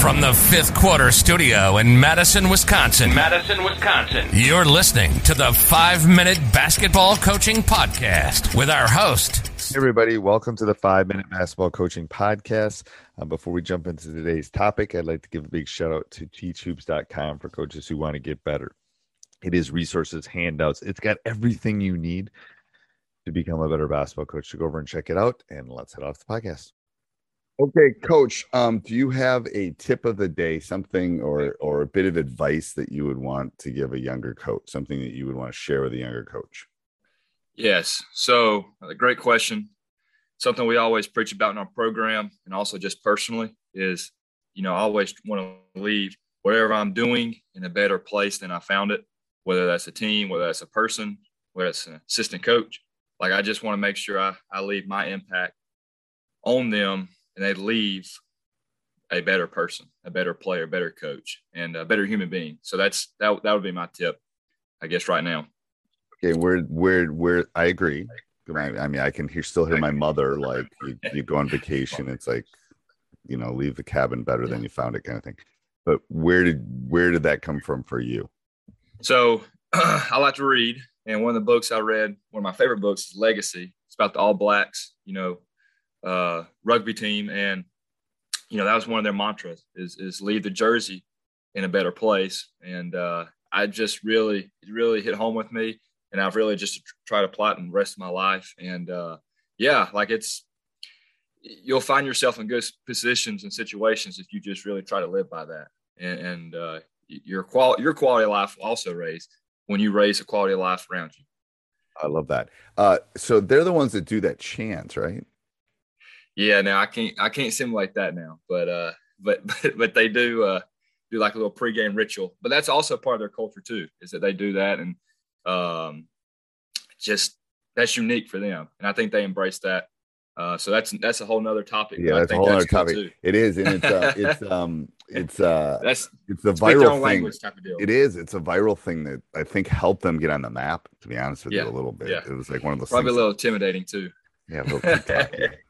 From the fifth quarter studio in Madison, Wisconsin. Madison, Wisconsin. You're listening to the five minute basketball coaching podcast with our host. Hey everybody, welcome to the five minute basketball coaching podcast. Uh, before we jump into today's topic, I'd like to give a big shout out to teachhoops.com for coaches who want to get better. It is resources, handouts, it's got everything you need to become a better basketball coach. So go over and check it out, and let's head off the podcast. Okay, coach, um, do you have a tip of the day, something or or a bit of advice that you would want to give a younger coach, something that you would want to share with a younger coach? Yes. So, a great question. Something we always preach about in our program and also just personally is, you know, I always want to leave whatever I'm doing in a better place than I found it, whether that's a team, whether that's a person, whether it's an assistant coach. Like, I just want to make sure I, I leave my impact on them and they leave a better person, a better player, a better coach, and a better human being. So that's that. That would be my tip, I guess, right now. Okay, where where where I agree. I mean, I can hear still hear my mother like you, you go on vacation. It's like you know, leave the cabin better than you found it, kind of thing. But where did where did that come from for you? So I like to read, and one of the books I read, one of my favorite books, is Legacy. It's about the All Blacks. You know, uh, rugby team, and you know that was one of their mantras is is leave the jersey in a better place. And uh, I just really really hit home with me, and I've really just tried to in the rest of my life. And uh, yeah, like it's you'll find yourself in good positions and situations if you just really try to live by that. And, and uh, your quality your quality of life will also raise when you raise the quality of life around you. I love that. Uh, so they're the ones that do that chant, right? Yeah, now I can't I can't simulate that now, but uh, but but but they do uh do like a little pregame ritual. But that's also part of their culture too, is that they do that and um, just that's unique for them, and I think they embrace that. Uh, so that's that's a whole nother topic. Yeah, that's a whole that's other topic. Too. It is, and it's uh, it's um it's uh that's it's a viral thing. Type of deal. It is. It's a viral thing that I think helped them get on the map. To be honest with yeah. you, a little bit. Yeah. It was like one of those probably a little intimidating too. Yeah, a little